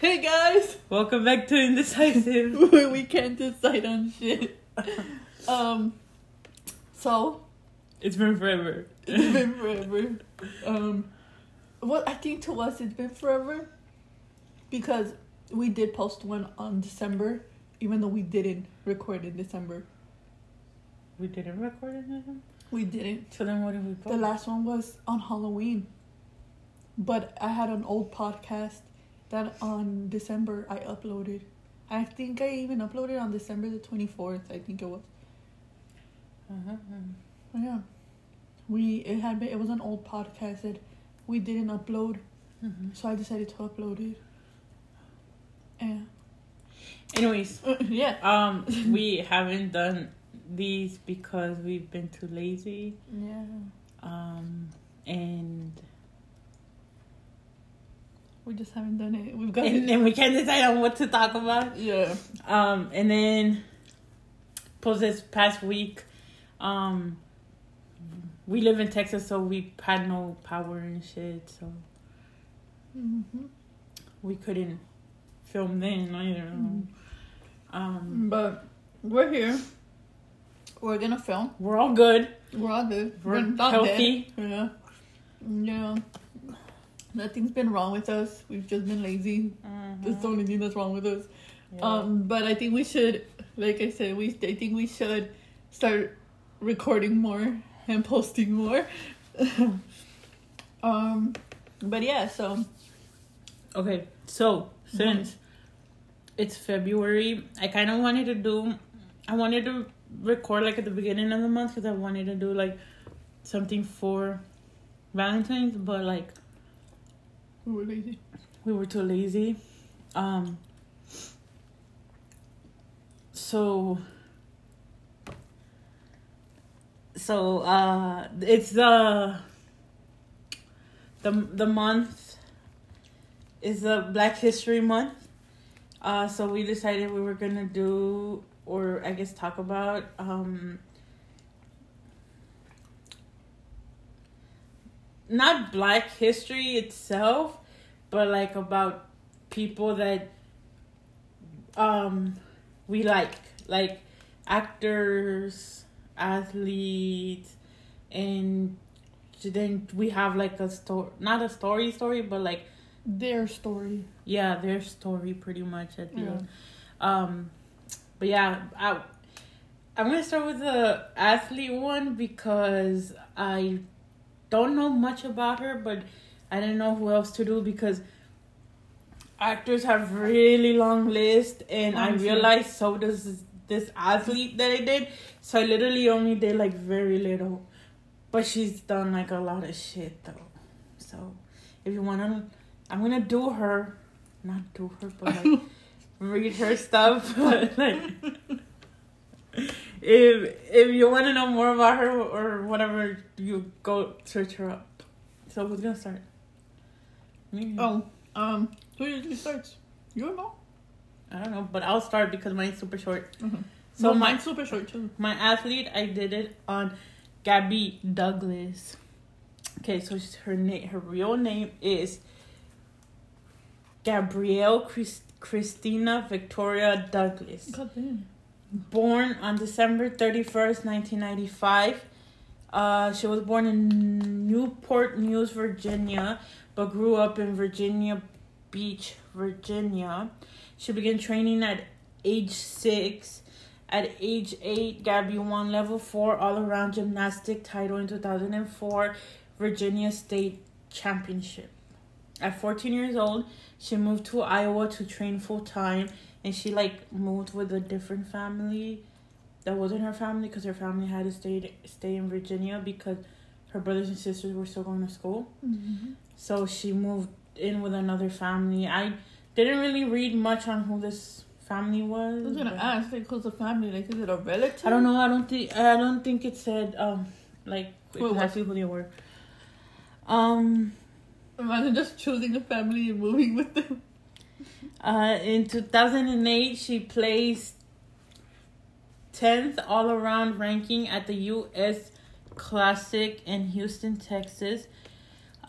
Hey guys, Welcome back to Indecisive. we can't decide on shit. Um, so it's been forever. it's been forever. Um, well, I think to us it's been forever because we did post one on December, even though we didn't record in December. We didn't record anything? We didn't. So then what did we The last one was on Halloween, but I had an old podcast that on December I uploaded. I think I even uploaded on December the twenty fourth. I think it was. Uh-huh. Oh, yeah. We it had been it was an old podcast that we didn't upload, Mhm. so I decided to upload it. And Anyways, uh, yeah. um, we haven't done these because we've been too lazy. Yeah. Um, and We just haven't done it. We've got and, and we can't decide on what to talk about. Yeah. Um, and then post this past week, um, we live in Texas, so we had no power and shit, so Mm-hmm. we couldn't film then either. Mhm. Um, But we're here. We're gonna film. we're all good. We're all good. We're not healthy. dead. Yeah. Yeah. Nothing's been wrong with us. We've just been lazy. That's the only thing that's wrong with us. Yeah. Um, but I think we should, like I said, we I think we should start recording more and posting more. um, but yeah, so Okay, so since it's February, I kind of wanted to do, I wanted to record like at the beginning of the month because I wanted to do like something for Valentine's, but like we were lazy. we were too lazy. Um, so so uh, it's the the the month is the Black History Month. Uh, so we decided we were gonna do, or I guess talk about, um, not Black history itself, but like about people that um we like, like actors, athletes, and then we have like a story, not a story story, but like Their story. yeah, their story pretty much at the Yeah. end. Um, but yeah, I I'm gonna start with the athlete one because I don't know much about her, but I didn't know who else to do because actors have really long list, and I oh, realized so does this, this athlete that I did. So I literally only did like very little, but she's done like a lot of shit though. So if you wanna, I'm gonna do her, not do her, but like read her stuff. But like, if if you want to know more about her or whatever, you go search her up. So who's gonna start? Me? Oh, um, who usually starts? You don't know. I don't know, but I'll start because mine's super short. Mm-hmm. So So my mine's super short too. my athlete, I did it on Gabby Douglas. Okay, so she's- her name, her real name is Gabrielle Chris, Christina Victoria Douglas. God damn. Born on December 31st, 1995. Uh, she was born in Newport News, Virginia, but grew up in Virginia Beach, Virginia. She began training at age six. At age eight, Gabby won level four all around gymnastic title in 2004 Virginia State Championship. At 14 years old, she moved to Iowa to train full time and she like moved with a different family that wasn't her family because her family had to stay stay in Virginia because her brothers and sisters were still going to school. Mm-hmm. So she moved in with another family. I didn't really read much on who this family was. I was gonna ask, like, who's the family? Like, is it a relative? I don't know. I don't think. I don't think it said um like Who it exactly who they were. Um. Imagine just choosing a family and moving with them. Uh, in 2008, she placed 10th all around ranking at the U.S. Classic in Houston, Texas.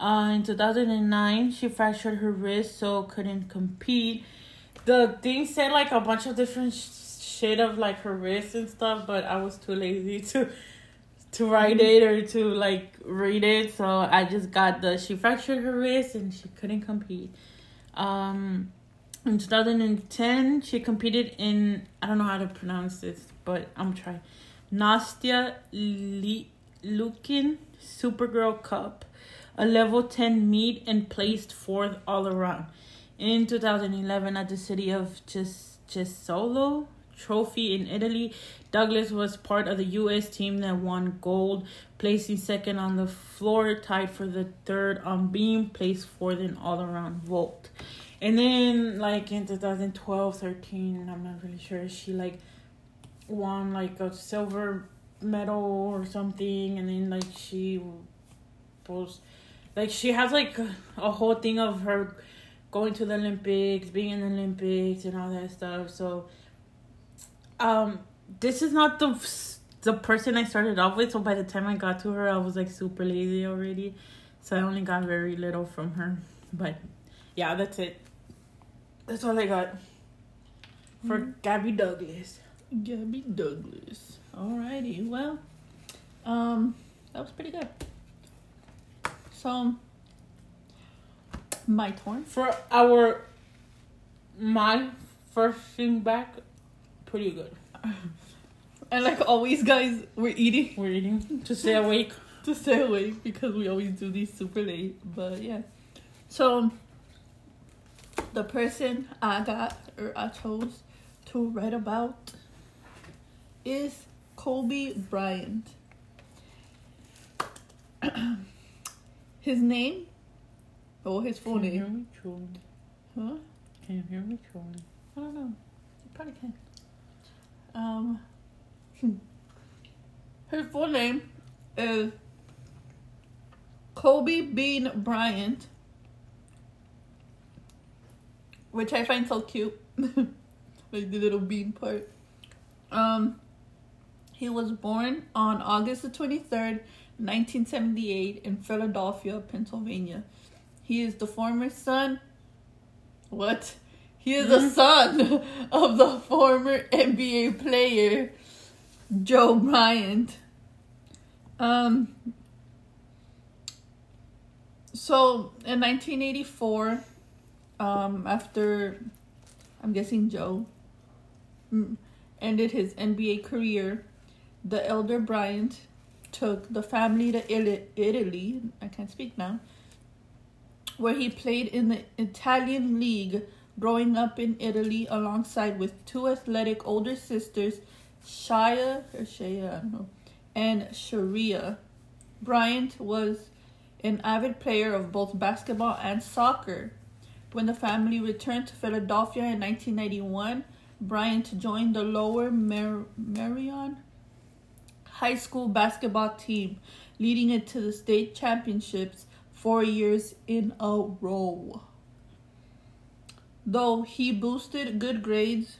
Uh, in 2009, she fractured her wrist, so couldn't compete. The thing said like a bunch of different sh- shit of like her wrist and stuff, but I was too lazy to to write it or to like read it, so I just got the she fractured her wrist and she couldn't compete. Um, in 2010, she competed in I don't know how to pronounce this, but I'm trying. Nastia Li- Liukin Supergirl Cup, a level 10 meet, and placed fourth all around. In 2011, at the city of Jesolo Trophy in Italy, Douglas was part of the U.S. team that won gold, placing second on the floor, tied for the third on beam, placed fourth in all around vault. And then, like in 2012 13, I'm not really sure, she like won like a silver medal or something, and then like she was like she has like a whole thing of her going to the Olympics, being in the Olympics, and all that stuff. So, um, this is not the the person I started off with. So by the time I got to her, I was like super lazy already. So I only got very little from her. But yeah, that's it. That's all I got for Mhm. Gabby Douglas. Gabby Douglas. Alrighty, well, um, that was pretty good. So, my turn. For our my first thing back, pretty good. And like always, guys, we're eating We're eating to stay awake. to stay awake because we always do these super late. But yeah, so the person I got or I chose to write about is Kobe Bryant. his name, or his full Can you hear name, me chewing? huh? Can you hear me chewing? I don't know. You probably can. Um, his full name is Kobe Bean Bryant, which I find so cute. like the little bean part. Um, he was born on August the 23rd, 1978, in Philadelphia, Pennsylvania. He is the former son. What? He is the Mhm. son of the former NBA player Joe Bryant. Um. So in 1984, um, after I'm guessing Joe mm, ended his NBA career, the elder Bryant took the family to Italy. I can't speak now. Where he played in the Italian league, growing up in Italy alongside with two athletic older sisters, Shia or Shaya, I don't know, and Sharia. Bryant was an avid player of both basketball and soccer. When the family returned to Philadelphia in 1991, Bryant joined the Lower Mar- Merion High School basketball team, leading it to the state championships four years in a row. Though he boosted good grades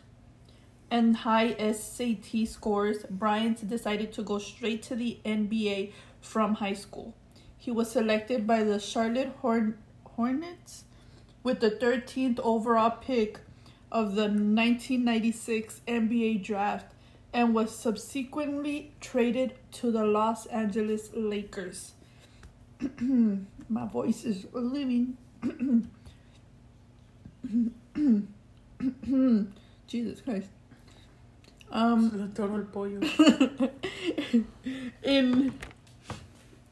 and high SAT scores, Bryant decided to go straight to the NBA from high school. He was selected by the Charlotte Horn- Hornets with the 13th overall pick of the 1996 NBA draft and was subsequently traded to the Los Angeles Lakers. My voice is leaving. Jesus Christ. Um Todo el pollo. in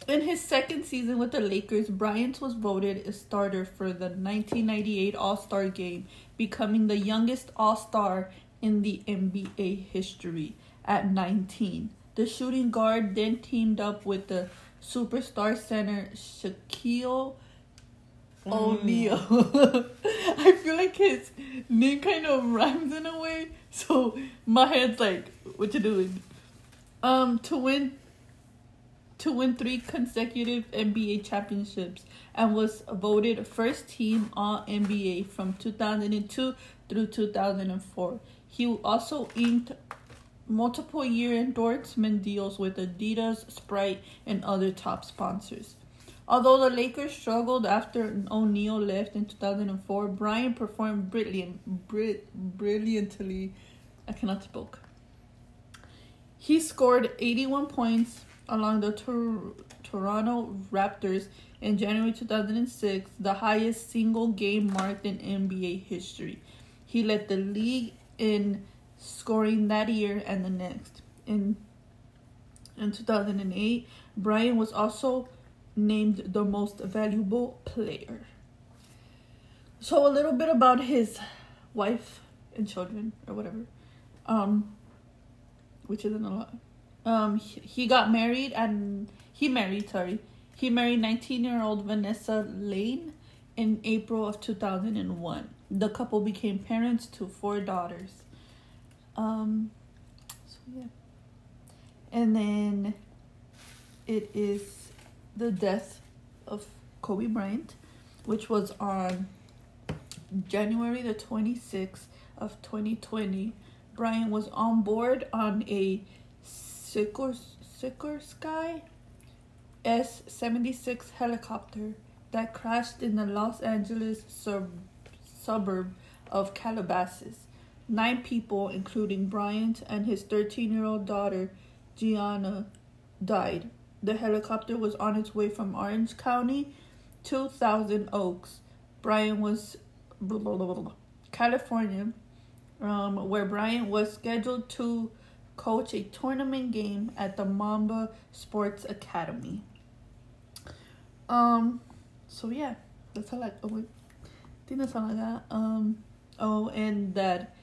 in his second season with the Lakers, Bryant was voted a starter for the 1998 All-Star game, becoming the youngest All-Star in the NBA history at 19. The shooting guard then teamed up with the superstar center Shaquille O'Neal. I feel like his name kind of rhymes in a way, so my head's like, "What you doing?" Um, to win, to win three consecutive NBA championships, and was voted first team All NBA from 2002 through 2004. He also inked multiple year endorsement deals with Adidas, Sprite, and other top sponsors. Although the Lakers struggled after O'Neal left in 2004, Bryant performed brilliant, bri- brilliantly. I cannot speak. He scored 81 points along the Tor- Toronto Raptors in January 2006, the highest single game marked in NBA history. He led the league in scoring that year and the next. In in 2008, Bryant was also named the most valuable player. So a little bit about his wife and children or whatever. Um which isn't a lot. Um he, he got married and he married, sorry. He married 19-year-old Vanessa Laine in April of 2001. The couple became parents to four daughters. Um so yeah. And then it is the death of Kobe Bryant, which was on January the 26th of 2020. Bryant was on board on a Sikorsky S-76 helicopter that crashed in the Los Angeles sub- suburb of Calabasas. Nine people, including Bryant and his 13 year old daughter, Gianna, died. The helicopter was on its way from Orange County to Thousand Oaks. Bryant was blah, blah, blah, California, um, where Bryant was scheduled to coach a tournament game at the Mamba Sports Academy. Um, so yeah, that's all I. Oh wait, Got. Um, oh, and that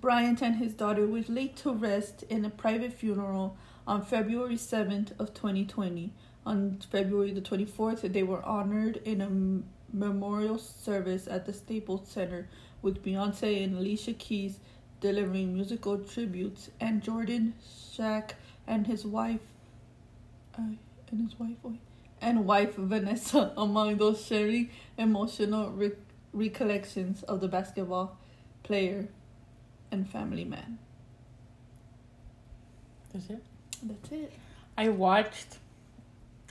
Bryant and his daughter was laid to rest in a private funeral on February 7th of 2020. On February the 24th, they were honored in a memorial service at the Staples Center with Beyonce and Alicia Keys delivering musical tributes and Jordan Shaq and his wife uh, and his wife and wife Vanessa among those sharing emotional re- recollections of the basketball player and family man. That's it. That's it. I watched.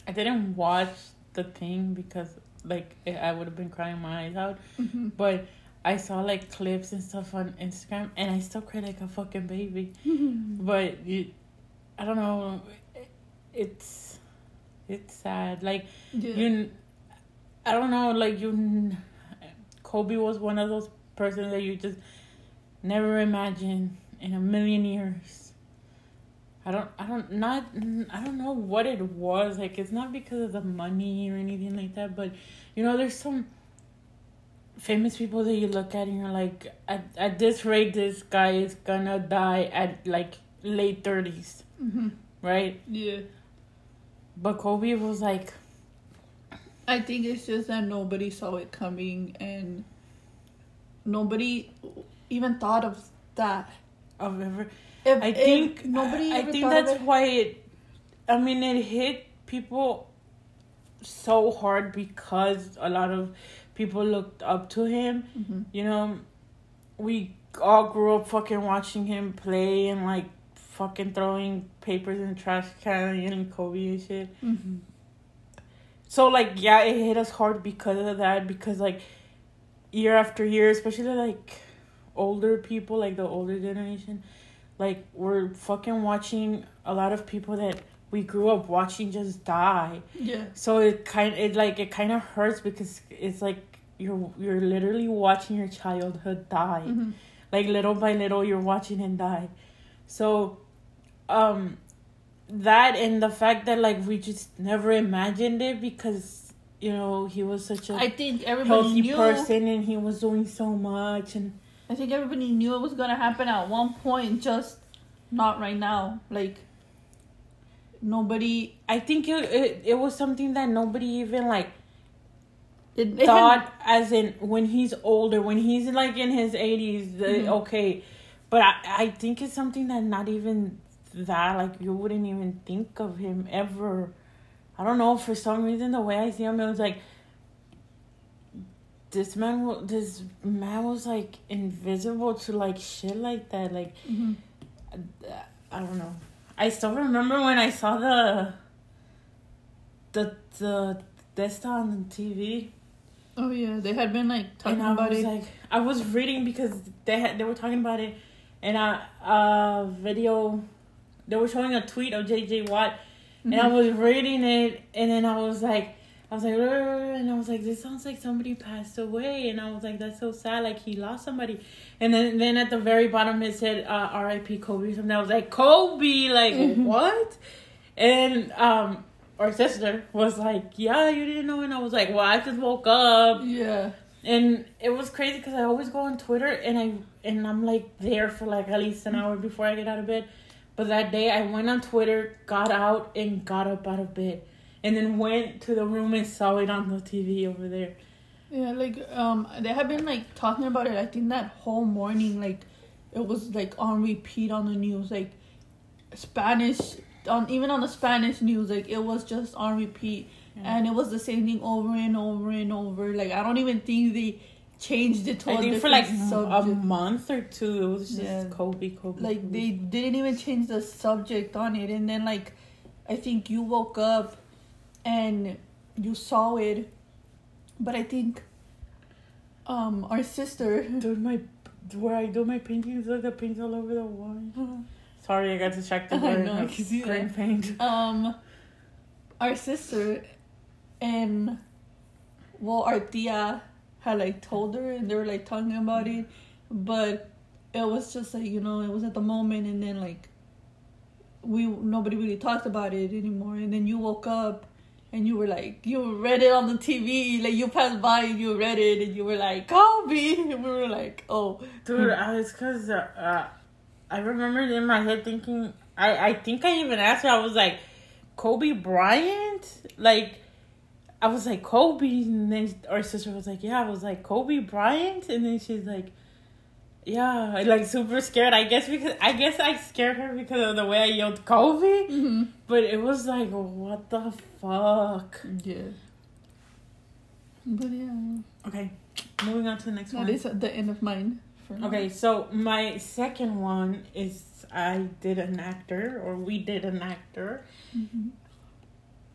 I didn't watch the thing because like I would have been crying my eyes out, Mm-hmm. but I saw like clips and stuff on Instagram, and I still cry like a fucking baby. But you, I don't know. it- It's it's sad. Like yeah. you, I don't know. Like you, Kobe was one of those persons that you just never imagine in a million years. I don't, I don't, not, I don't know what it was. Like, it's not because of the money or anything like that, but you know, there's some famous people that you look at and you're like, at, at this rate, this guy is gonna die at like late 30s, hmm right? Yeah. But Kobe was like, I think it's just that nobody saw it coming and nobody even thought of that. of ever. If, I think nobody. I, think that's it. why it. I mean, it hit people so hard because a lot of people looked up to him. Mhm. You know, we all grew up fucking watching him play and like fucking throwing papers in the trash can and Kobe and shit. Mhm. So like, yeah, it hit us hard because of that. Because like, year after year, especially like older people, like the older generation, like we're fucking watching a lot of people that we grew up watching just die. Yeah. So it kind it like it kind of hurts because it's like you're you're literally watching your childhood die. Mhm. Like little by little, you're watching him die. So, um, that and the fact that like we just never imagined it because you know he was such a I think everybody healthy knew. person and he was doing so much and I think everybody knew it was gonna happen at one point, just not right now. Like nobody I think it it, it was something that nobody even like it, thought as in when he's older when he's like in his 80s the, Mhm. okay but I, I think it's something that not even that like you wouldn't even think of him ever i don't know for some reason the way i see him it was like this man this man was like invisible to like shit like that like Mhm. I don't know. I still remember when I saw the the the Desta on the TV. Oh yeah, they had been like talking and I about was it. like, I was reading because they had they were talking about it, and a uh, video, they were showing a tweet of JJ Watt, and I Mhm. was reading it, and then I was like, I was like, and I was like, this sounds like somebody passed away, and I was like, that's so sad, like he lost somebody, and then then at the very bottom it said uh, R.I.P. Kobe, or something. I was like, Kobe, like Mhm. what? And um, our sister was like, yeah, you didn't know, and I was like, well, I just woke up yeah. and it was crazy because I always go on Twitter and I and I'm like there for like at least an hour before I get out of bed. But that day I went on Twitter, got out and got up out of bed, and then went to the room and saw it on the TV over there. Yeah, like um, they have been like talking about it. I think that whole morning, like, it was like on repeat on the news, like Spanish on even on the Spanish news, like it was just on repeat, and it was the same thing over and over and over. Like I don't even think they changed it to I think for like a month or two, it was just Yeah. Kobe, Kobe. like Kobe. they didn't even change the subject on it and then like i think you woke up and you saw it but i think um our sister Dude, my where I do my paintings, look, the paint's all over the wall. Sorry, I got distracted. I know, I can see green that. paint. um our sister and well our tia had like told her and they were like talking about it but it was just like you know it was at the moment and then like we nobody really talked about it anymore and then you woke up and you were like you read it on the TV like you passed by and you read it and you were like Kobe and we were like oh. Dude, I was cause uh, I remembered in my head thinking I I think I even asked her I was like Kobe Bryant? Like I was like Kobe and then our sister was like yeah I was like Kobe Bryant and then she's like yeah I, like super scared I guess because I guess I scared her because of the way I yelled Kobe mm-hmm. but it was like what the fuck yeah but yeah okay moving on to the next that one is at the end of mine. Okay, so my second one is I did an actor, or we did an actor. Mhm.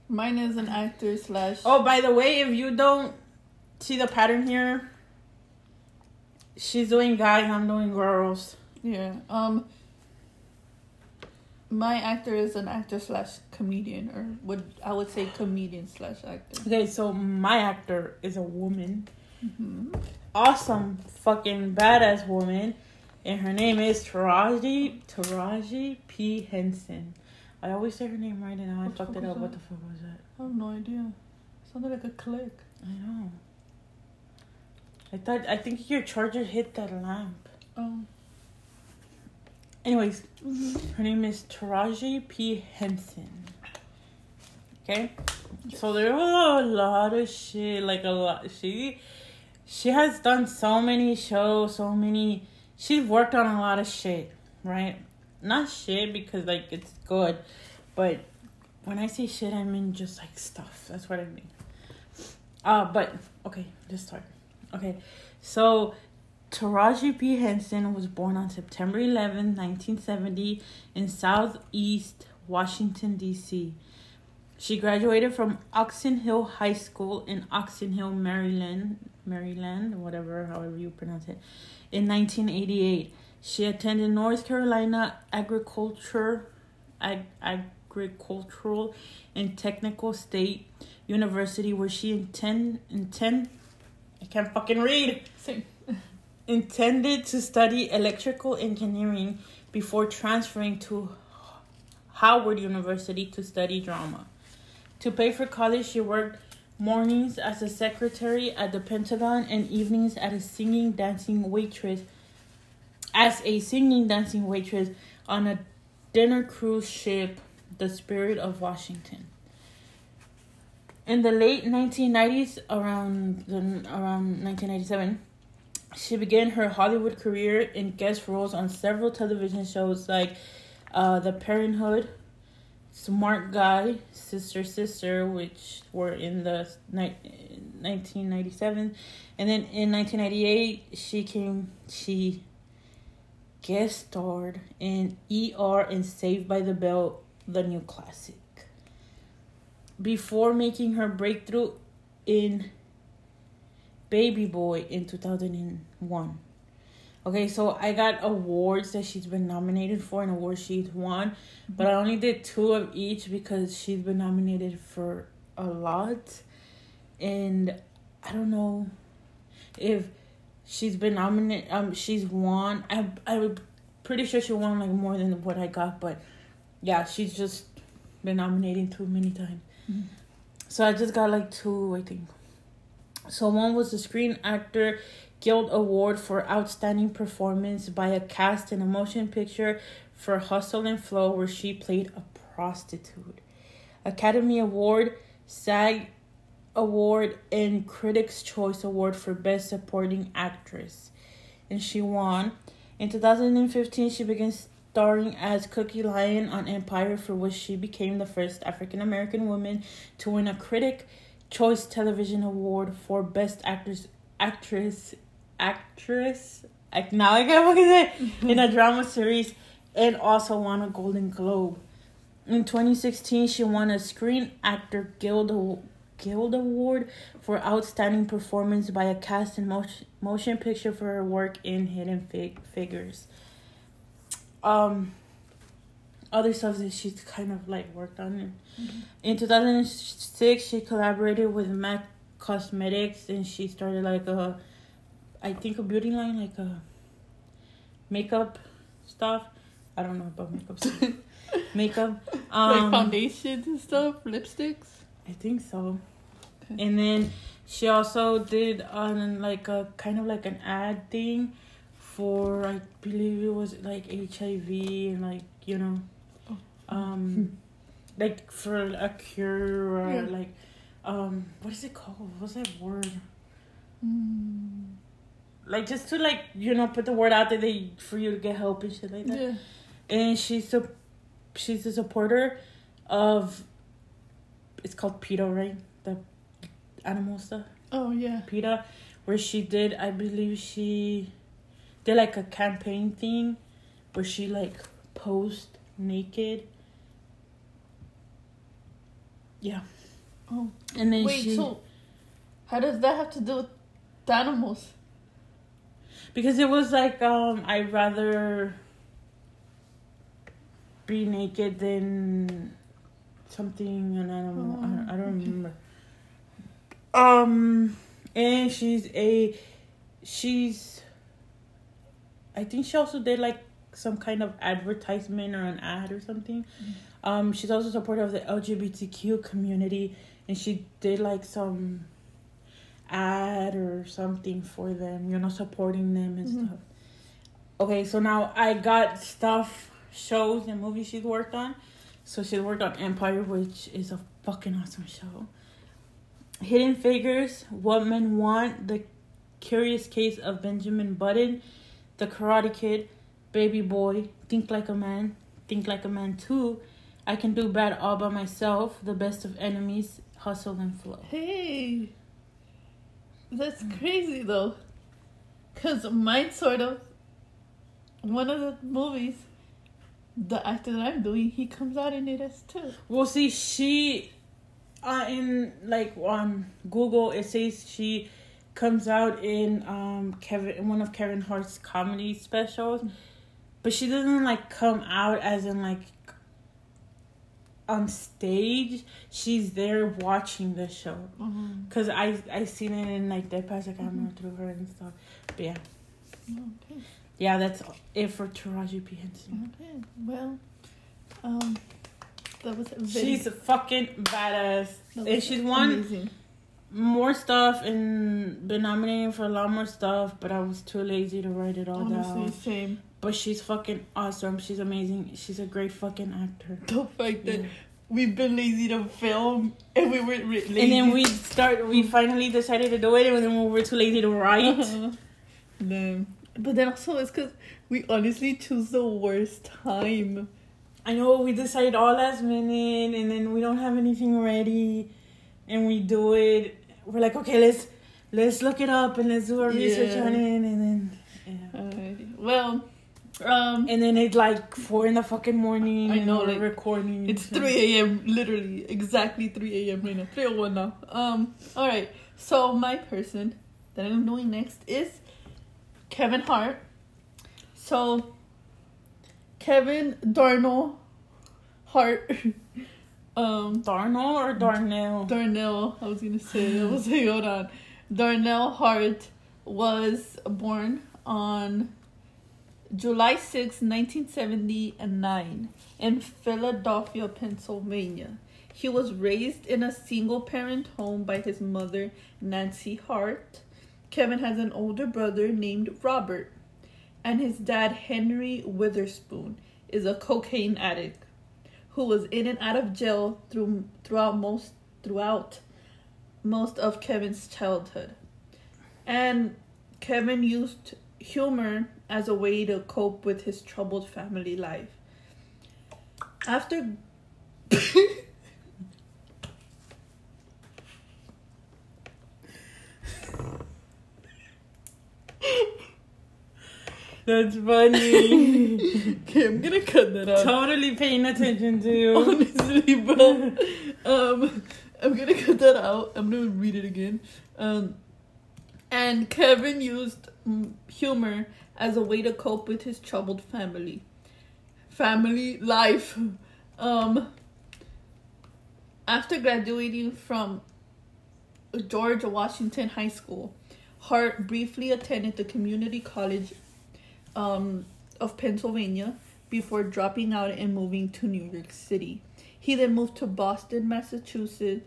Mine is an actor slash. Oh, by the way, if you don't see the pattern here, she's doing guys, I'm doing girls. yeah. Um. My actor is an actor slash comedian, or would I would say comedian slash actor. Okay, so my actor is a woman, hmm awesome, fucking badass woman, and her name is Taraji Taraji P Henson. I always say her name right, and now I fucked it up. What the fuck was that? I have no idea. It Sounded like a click. I know. I thought I think your charger hit that lamp. Oh. Anyways, Mhm. her name is Taraji P Henson. Okay, so there was a lot of shit, like a lot. She she has done so many shows, so many. She's worked on a lot of shit, right? Not shit because like it's good, but when I say shit, I mean just like stuff. That's what I mean. Uh, but okay, just start. Okay, so Taraji P. Henson was born on September 11, 1970, in Southeast Washington, D.C. She graduated from Oxon Hill High School in Oxon Hill, Maryland, Maryland, whatever, however you pronounce it, in 1988. She attended North Carolina Agriculture, Ag, Agricultural and Technical State University, where she intend, intend, I can't fucking read Same. intended to study electrical engineering before transferring to Howard University to study drama. To pay for college, she worked mornings as a secretary at the Pentagon and evenings as a singing dancing waitress as a singing dancing waitress on a dinner cruise ship, the Spirit of Washington. In the late 1990s, around the, around 1997, she began her Hollywood career in guest roles on several television shows like uh, The Parenthood, Smart Guy, Sister Sister, which were in the ni- 1997, and then in 1998 she came she guest starred in ER and Saved by the Bell, the new classic. Before making her breakthrough in Baby Boy in 2001. Okay, so I got awards that she's been nominated for and awards she's won, but I only did two of each because she's been nominated for a lot. And I don't know if she's been nominated um she's won. I I'm pretty sure she won like more than what I got, but yeah, she's just been nominated too many times. Mhm. So I just got like two, I think. So one was the Screen Actor Guild Award for Outstanding Performance by a Cast in a Motion Picture for Hustle and Flow, where she played a prostitute. Academy Award, SAG Award, and Critics' Choice Award for Best Supporting Actress. And she won. In 2015, she began starring as Cookie Lyon on Empire, for which she became the first African American woman to win a Critic Choice Television Award for Best Actress, Actress, Actress. Like now I can't fucking say in a drama series, and also won a Golden Globe. In 2016, she won a Screen Actor Guild Guild Award for outstanding performance by a cast in motion, motion picture for her work in Hidden Fig- Figures. Um, other stuff that she's kind of like worked on. In 2006, she collaborated with MAC Cosmetics and she started like a, I think a beauty line, like a makeup stuff. I don't know about makeup stuff. makeup. Um, like foundations and stuff, lipsticks. I think so. Okay. And then she also did um like a kind of like an ad thing for I believe it was like HIV and like you know Oh. um like for a cure or Yeah. like um what is it called? What's that word? Mm. Like just to like you know put the word out there that for you to get help and shit like that. Yeah. and she's a she's a supporter of it's called PETA, right? The animal stuff. Oh yeah. PETA, where she did I believe she did like a campaign thing where she like posed naked. Yeah. Oh And then wait. she So how does that have to do with the animals? because it was like um I'd rather be naked than something and. I, don't- I don't Oh, okay. remember. Um, and she's a she's. I think she also did like some kind of advertisement or an ad or something. Mm. Um, she's also supportive of the LGBTQ community, and she did like some ad or something for them, you know, supporting them and Mhm. stuff. Okay, so now I got stuff, shows, and movies she's worked on. So she worked on Empire, which is a fucking awesome show. Hidden Figures, What Men Want, The Curious Case of Benjamin Button, The Karate Kid, Baby Boy, Think Like a Man, Think Like a Man 2, I Can Do Bad All By Myself, The Best of Enemies, Hustle and Flow. Hey, that's Mm. crazy though. Cause mine sort of one of the movies, the actor that I'm doing, he comes out in it as too. Well, see, she, uh, in like on Google, it says she comes out in um Kevin in one of Kevin Hart's comedy specials, but she doesn't like come out as in like on stage. She's there watching the show. Cause I I seen it in like they pass the camera through her and stuff. But yeah, Okay. Yeah, that's it for Taraji P Henson. Okay. Well, um, that was She's a fucking badass. that and she's won amazing. more stuff and been nominated for a lot more stuff, but I was too lazy to write it all Honestly, down. same. But she's fucking awesome. She's amazing. She's a great fucking actor. The fact that Yeah. we've been lazy to film and we were re- lazy. And then we start. We finally decided to do it, and then we were too lazy to write. Uh-huh. Then, but then also it's because we honestly choose the worst time. I know we decide all last minute, and then we don't have anything ready, and we do it. We're like, okay, let's let's look it up and let's do our research on it, and then yeah. Alrighty. Well, Um, And then it's like four in the fucking morning. I know, like, recording. It's 3 a.m. Literally, exactly 3 a.m. right now. 3:01 now. Um. All right. So my person that I'm doing next is Kevin Hart. So Kevin Darnell Hart. um. Darnell or Darnell? Darnell. I was gonna say. I was like, hold on. Darnell Hart was born on July 6, 1979, in Philadelphia, Pennsylvania. He was raised in a single parent home by his mother, Nancy Hart. Kevin has an older brother named Robert, and his dad, Henry Witherspoon, is a cocaine addict who was in and out of jail through, throughout most throughout most of Kevin's childhood. And Kevin used humor as a way to cope with his troubled family life. After That's funny. okay, I'm gonna cut that out. totally paying attention to you. Honestly, bro. um, I'm gonna cut that out. I'm gonna read it again. Um, and Kevin used mm, humor as a way to cope with his troubled family, family life. Um, after graduating from George Washington High School, Hart briefly attended the community college um, of Pennsylvania before dropping out and moving to New York City. He then moved to Boston, Massachusetts,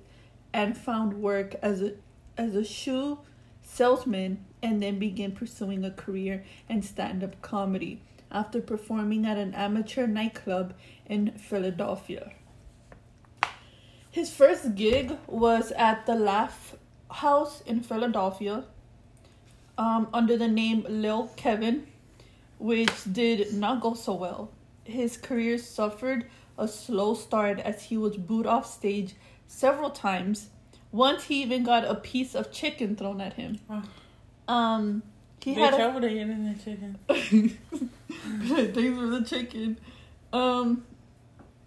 and found work as a as a shoe salesman, and then began pursuing a career in stand-up comedy after performing at an amateur nightclub in Philadelphia. His first gig was at the Laff House in Philadelphia um, under the name Lil Kevin, which did not go so well. His career suffered a slow start as he was booed off stage several times. Once he even got a piece of chicken thrown at him. Oh. Um, he Bitch, had I a, would have eaten that chicken. thanks for the chicken. Um,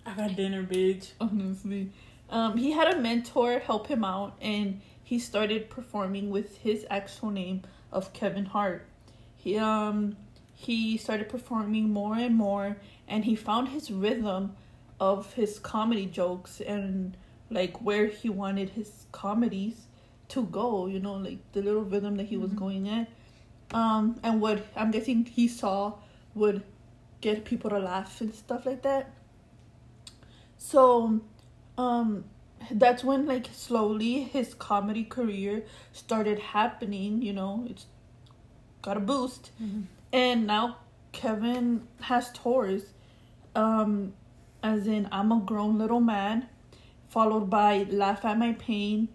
I got dinner, bitch. honestly. Um, he had a mentor help him out, and he started performing with his actual name of Kevin Hart. He um he started performing more and more, and he found his rhythm of his comedy jokes and like where he wanted his comedies to go. You know, like the little rhythm that he was Mhm. going at. Um, and what I'm guessing he saw would get people to laugh and stuff like that. So, um, that's when like slowly his comedy career started happening. You know, it's got a boost, and now Kevin has tours. Um, as in I'm a grown little man, followed by Laugh at My Pain.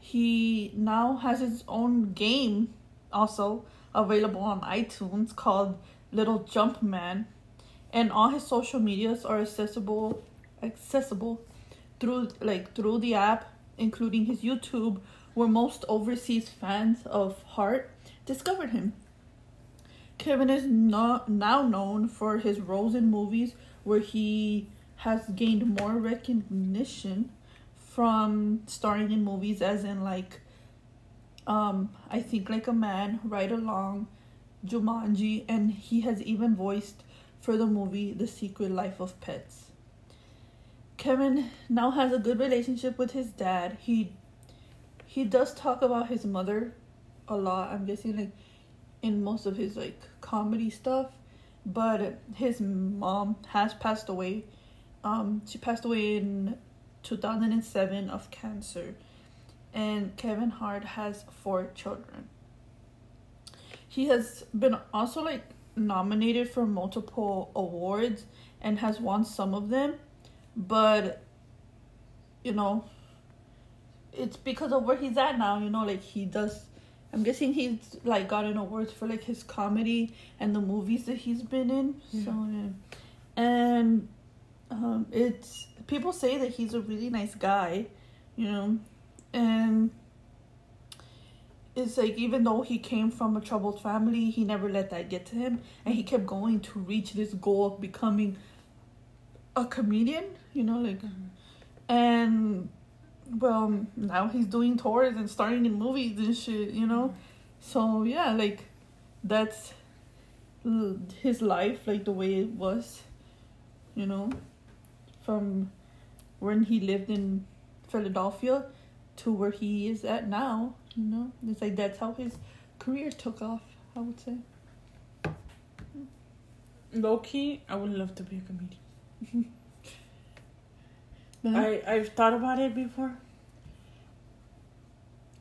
He now has his own game, also available on iTunes called Little Jump Man, and all his social medias are accessible accessible through like through the app, including his YouTube, where most overseas fans of Hart discovered him. Kevin is not now known for his roles in movies where he has gained more recognition from starring in movies as in like um I think like a man, Ride Along, Jumanji, and he has even voiced for the movie The Secret Life of Pets. Kevin now has a good relationship with his dad. He he does talk about his mother a lot. I'm guessing like in most of his like comedy stuff, but his mom has passed away. Um, she passed away in 2007 of cancer, and Kevin Hart has four children. He has been also like nominated for multiple awards and has won some of them, but you know, it's because of where he's at now. You know, like he does. I'm guessing he's like gotten awards for like his comedy and the movies that he's been in. So yeah. and um, it's people say that he's a really nice guy, you know, and it's like even though he came from a troubled family, he never let that get to him, and he kept going to reach this goal of becoming a comedian. You know, like, and well, now he's doing tours and starring in movies and shit. You know, so yeah, like, that's his life, like the way it was. You know, from when he lived in Philadelphia to where he is at now. You know, it's like that's how his career took off. I would say. Low key, I would love to be a comedian. I I've thought about it before.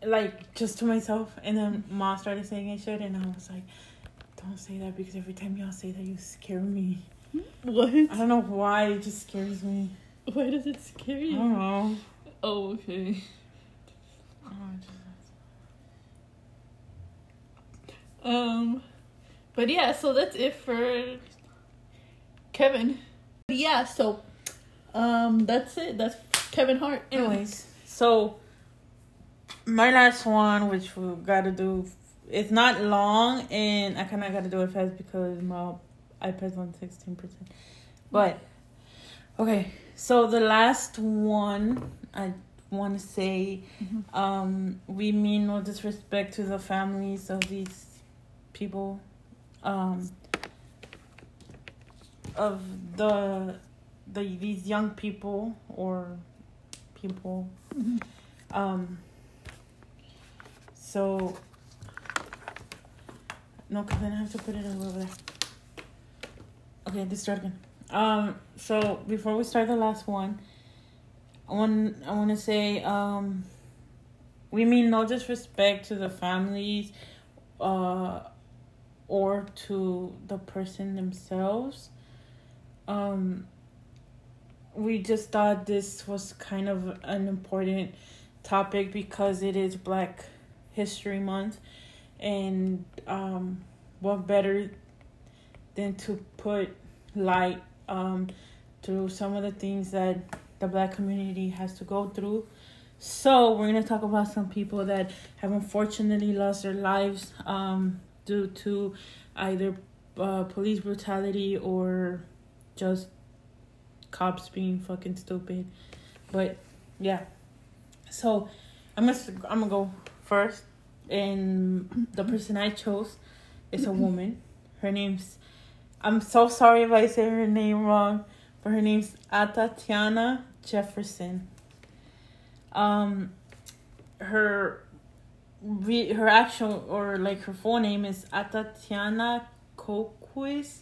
Like just to myself, and then mom started saying I should, and I was like, "Don't say that because every time y'all say that, you scare me." what? I don't know why it just scares me. Why does it scare I you? don't know. Oh, okay. I don't know, it just- Um, but yeah, so that's it for Kevin. Yeah, so um, that's it. That's Kevin Hart. Anyways, so my last one, which we gotta do, it's not long, and I kind of gotta do it fast because my iPad's on sixteen percent. But okay, so the last one I want to say, Mhm. um, we mean no disrespect to the families of these people, um, of the the these young people or people. Mhm. um so no because then i have to put it over there. Okay this start again. Um so before we start the last one i want i want to say um we mean no disrespect to the families uh or to the person themselves. Um we just thought this was kind of an important topic because it is Black History Month, and um, what better than to put light um, through some of the things that the Black community has to go through. So we're gonna talk about some people that have unfortunately lost their lives um, due to either uh, police brutality or just cops being fucking stupid. But yeah. So I'm gonna I'm gonna go first, and the person I chose is a woman. Her name's I'm so sorry if I say her name wrong, but her name's Atatiana Jefferson. Um, her her actual or like her full name is Atatiana Kokis.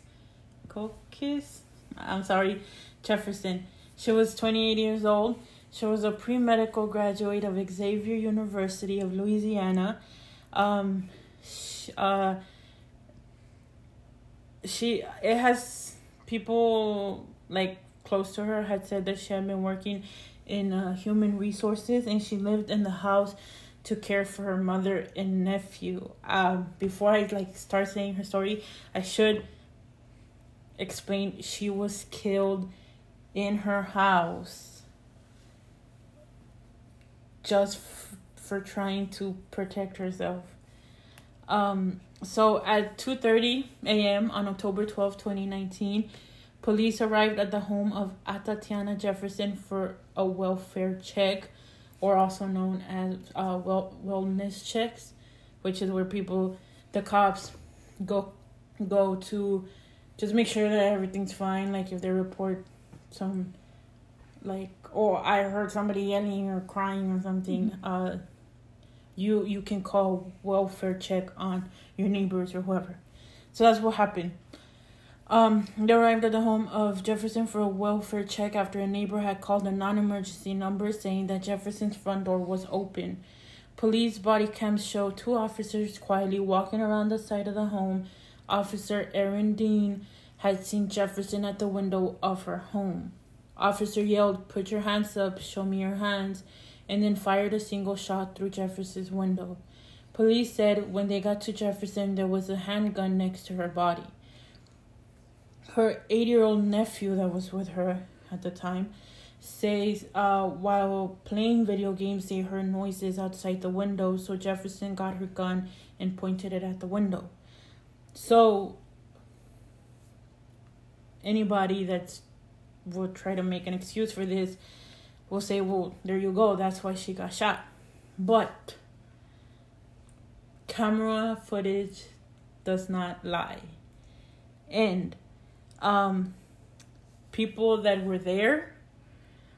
Kokis. I'm sorry, Jefferson. She was 28 years old. She was a pre medical graduate of Xavier University of Louisiana. Um, sh uh, she it has people like close to her had said that she had been working in uh, human resources and she lived in the house to care for her mother and nephew. Um, before I like start saying her story, I should explain she was killed in her house just f- for trying to protect herself. Um, so at 2:30 a.m. on October 12, 2019, police arrived at the home of Atatiana Jefferson for a welfare check, or also known as uh, well wellness checks, which is where people, the cops, go go to just make sure that everything's fine. Like if they report some, like or I heard somebody yelling or crying or something, uh, you you can call welfare check on your neighbors or whoever. So that's what happened. Um, they arrived at the home of Jefferson for a welfare check after a neighbor had called a non-emergency number saying that Jefferson's front door was open. Police body cams show two officers quietly walking around the side of the home. Officer Aaron Dean had seen Jefferson at the window of her home. Officer yelled, Put your hands up, show me your hands, and then fired a single shot through Jefferson's window. Police said when they got to Jefferson, there was a handgun next to her body. Her eight year old nephew that was with her at the time says uh, while playing video games, they heard noises outside the window. So Jefferson got her gun and pointed it at the window. So anybody that will try to make an excuse for this will say, "Well, there you go. That's why she got shot." But camera footage does not lie. And um people that were there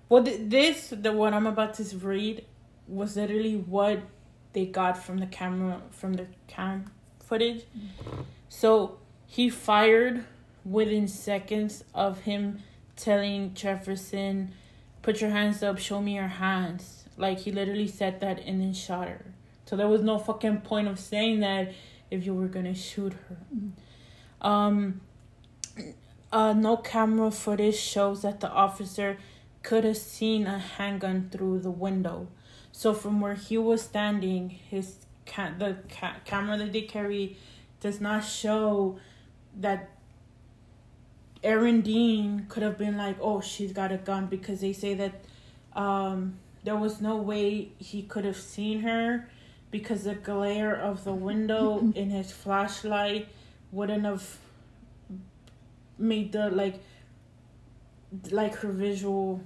well th- this the what i'm about to read was literally what they got from the camera from the cam footage so he fired within seconds of him telling jefferson put your hands up show me your hands. Like he literally said that and then shot her so there was no fucking point of saying that if you were gonna shoot her. Um uh, no camera footage shows that the officer could have seen a handgun through the window. So from where he was standing, his ca- the ca- camera that they carry does not show that Aaron Dean could have been like, "Oh, she's got a gun," because they say that um, there was no way he could have seen her because the glare of the window in his flashlight wouldn't have made the like like her visual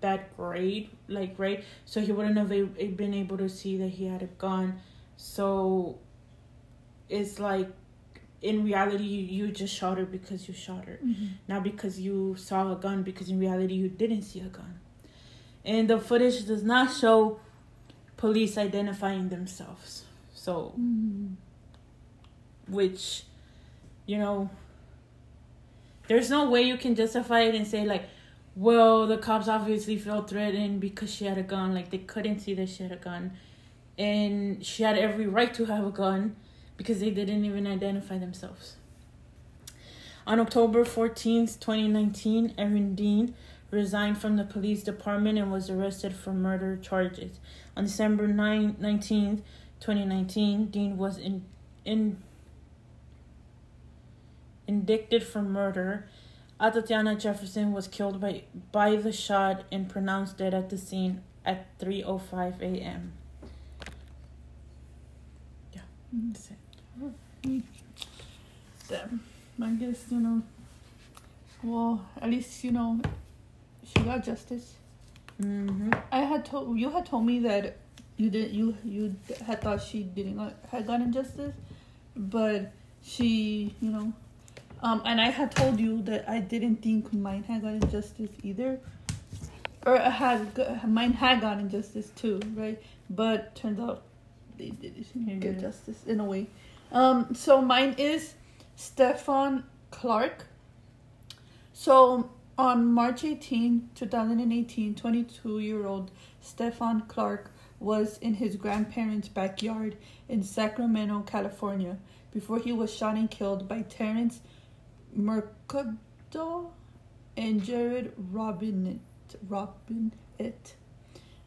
that great like right? So he wouldn't have a- been able to see that he had a gun. So it's like in reality you, you just shot her because you shot her. Mm-hmm. Not because you saw a gun because in reality you didn't see a gun. And the footage does not show police identifying themselves. So mm-hmm. which you know there's no way you can justify it and say like well the cops obviously felt threatened because she had a gun. Like they couldn't see that she had a gun. And she had every right to have a gun because they didn't even identify themselves on october 14th 2019 aaron dean resigned from the police department and was arrested for murder charges on december 9 19th 2019 dean was in in indicted for murder. Atatiana Jefferson was killed by by the shot and pronounced dead at the scene at 3:05 a.m. Yeah, mm-hmm. that's it. Damn. I guess, you know. Well, at least, you know, she got justice. Mm-hmm. I had told you had told me that you did you you had thought she didn't got, had gotten justice, but she you know, um, and I had told you that I didn't think mine had gotten justice either, or had mine had gotten justice too, right? But turns out they didn't get justice in a way. Um, so mine is Stephon Clark. So on March 18, 2018, 22 year old Stephon Clark was in his grandparents' backyard in Sacramento, California, before he was shot and killed by Terrence Mercadal and Jared Robinet.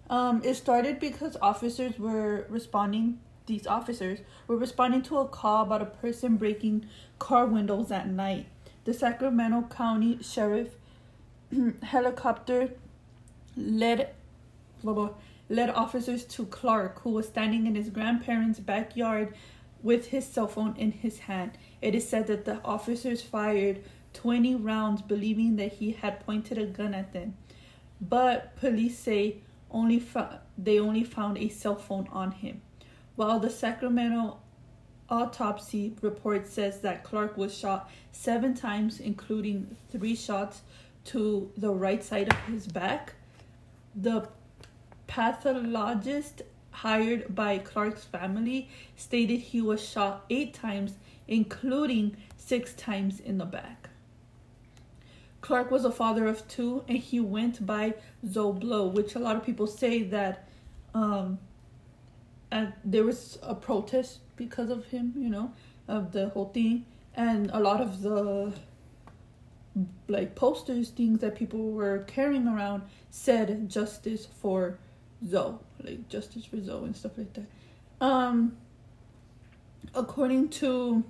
Um, it started because officers were responding. These officers were responding to a call about a person breaking car windows at night. The Sacramento County Sheriff helicopter led blah, blah, led officers to Clark, who was standing in his grandparents' backyard with his cell phone in his hand. It is said that the officers fired 20 rounds, believing that he had pointed a gun at them. But police say only fo- they only found a cell phone on him. While the Sacramento autopsy report says that Clark was shot seven times, including three shots to the right side of his back. The pathologist hired by Clark's family stated he was shot eight times, including six times in the back. Clark was a father of two, and he went by Zoe Blow, which a lot of people say that um, and there was a protest because of him, you know, of the whole thing, and a lot of the like posters, things that people were carrying around said justice for Zoe, like justice for Zoe and stuff like that. Um, according to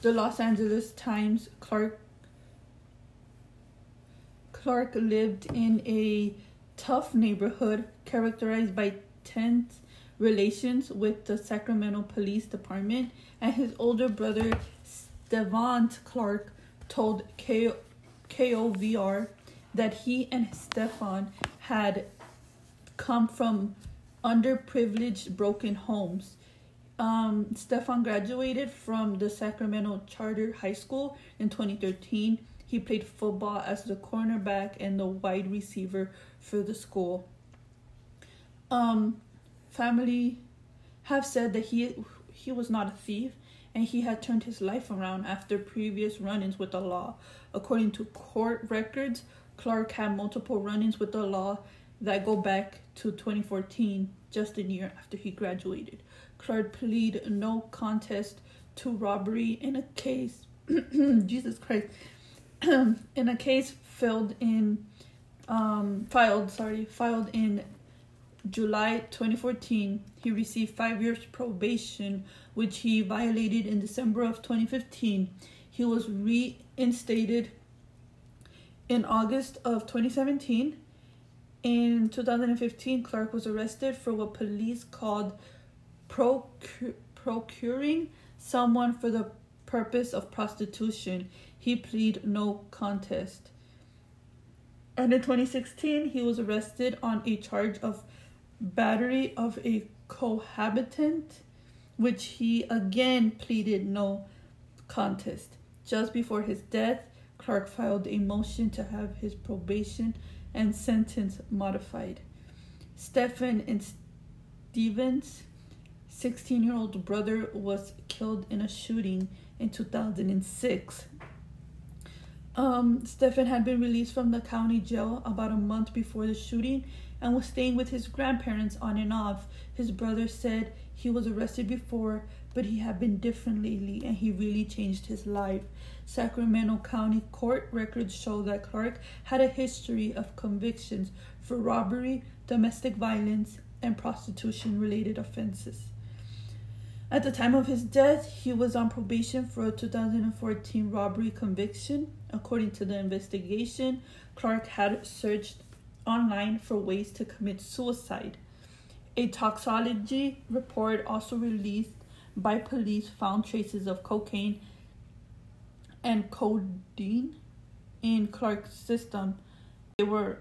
the Los Angeles Times, Clark Clark lived in a tough neighborhood characterized by tense relations with the Sacramento Police Department, and his older brother, Stevante Clark, told K- KOVR that he and Stephon had come from underprivileged, broken homes. Um, Stephon graduated from the Sacramento Charter High School in 2013. He played football as the cornerback and the wide receiver for the school. Um, family have said that he he was not a thief and he had turned his life around after previous run-ins with the law. According to court records, Clark had multiple run-ins with the law that go back to 2014, just a year after he graduated. Clark pleaded no contest to robbery in a case Jesus Christ in a case filed in um, filed sorry filed in July 2014, he received five years probation, which he violated in December of 2015. He was reinstated in August of 2017. In 2015, Clark was arrested for what police called procur- procuring someone for the purpose of prostitution. He pleaded no contest. And in 2016, he was arrested on a charge of battery of a cohabitant, which he again pleaded no contest. Just before his death, Clark filed a motion to have his probation and sentence modified. Stephen and Stevens' 16 year old brother was killed in a shooting in 2006. Um, Stephen had been released from the county jail about a month before the shooting and was staying with his grandparents on and off. His brother said he was arrested before, but he had been different lately and he really changed his life. Sacramento County court records show that Clark had a history of convictions for robbery, domestic violence, and prostitution related offenses. At the time of his death, he was on probation for a 2014 robbery conviction. According to the investigation, Clark had searched online for ways to commit suicide. A toxicology report also released by police found traces of cocaine and codeine in Clark's system. They were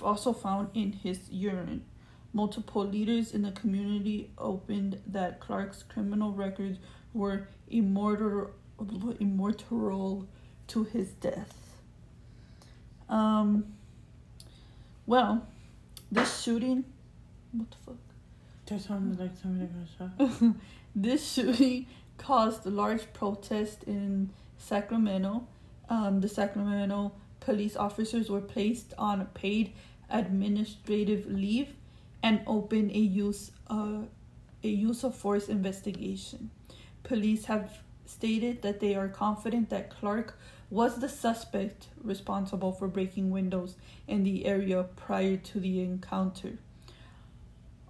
also found in his urine. Multiple leaders in the community opened that Clark's criminal records were immortal, immortal to his death. Um, well, this shooting, what the fuck? There's something like somebody got shot. this shooting caused a large protest in Sacramento. Um, the Sacramento police officers were placed on paid administrative leave and opened a use uh, a use of force investigation. Police have stated that they are confident that Clark was the suspect responsible for breaking windows in the area prior to the encounter.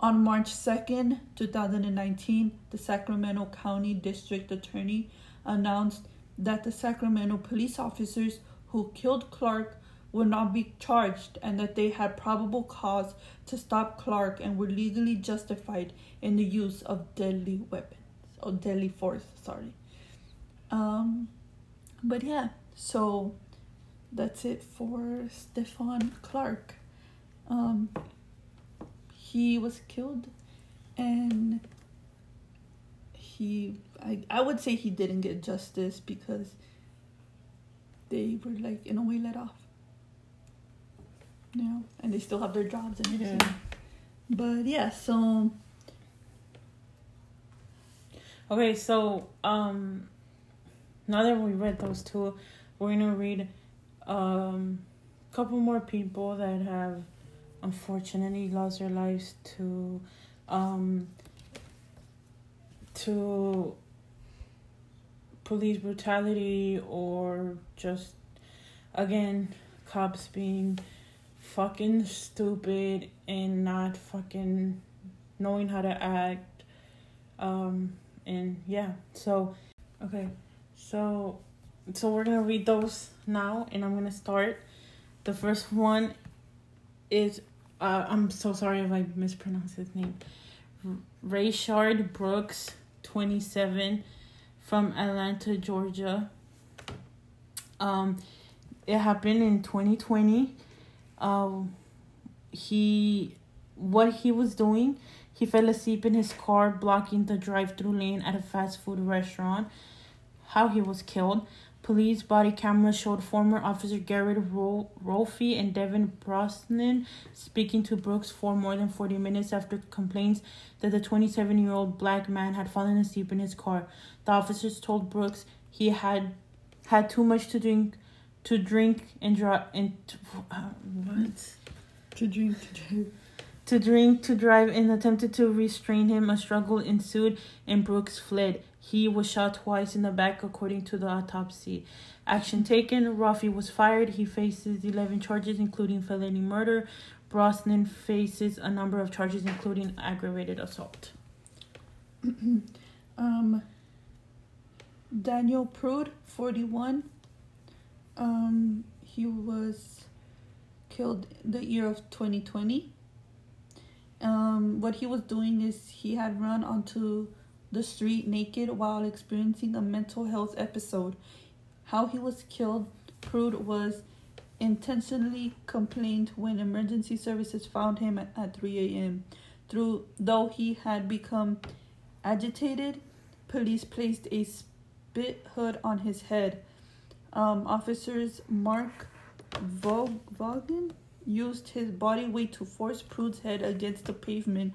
On March 2nd, 2019, the Sacramento County District Attorney announced that the Sacramento police officers who killed Clark would not be charged and that they had probable cause to stop Clark and were legally justified in the use of deadly weapons or deadly force, sorry. Um but yeah, so that's it for Stephon Clark. Um he was killed and he I, I would say he didn't get justice because they were like in a way let off you know and they still have their jobs and everything Yeah. but yeah so Okay, so um, now that we read those two, we're gonna read um, a couple more people that have unfortunately lost their lives to um, to police brutality or just again cops being fucking stupid and not fucking knowing how to act um and yeah so okay so so we're gonna read those now and i'm gonna start the first one is uh, I'm so sorry if I mispronounce his name. Rayshard Brooks, 27, from Atlanta, Georgia. Um, it happened in 2020. Um, he, what he was doing, he fell asleep in his car, blocking the drive-through lane at a fast food restaurant. How he was killed. Police body cameras showed former officer Garrett Ro- Rolfe and Devin Brosnan speaking to Brooks for more than 40 minutes after complaints that the 27 year old black man had fallen asleep in his car. The officers told Brooks he had had too much to drink to drink and drive and uh, what To drink, to drink. to drink to drive and attempted to restrain him. A struggle ensued and Brooks fled. He was shot twice in the back, according to the autopsy. Action taken. Ruffy was fired. He faces 11 charges, including felony murder. Brosnan faces a number of charges, including aggravated assault. Um, Daniel Prude, 41. Um, he was killed the year of 2020. Um, what he was doing is he had run onto the street naked while experiencing a mental health episode. How he was killed, Prude was intentionally complained when emergency services found him at, at 3 a.m. Through though he had become agitated, police placed a spit hood on his head. Um, officers Mark Vaughn used his body weight to force Prude's head against the pavement,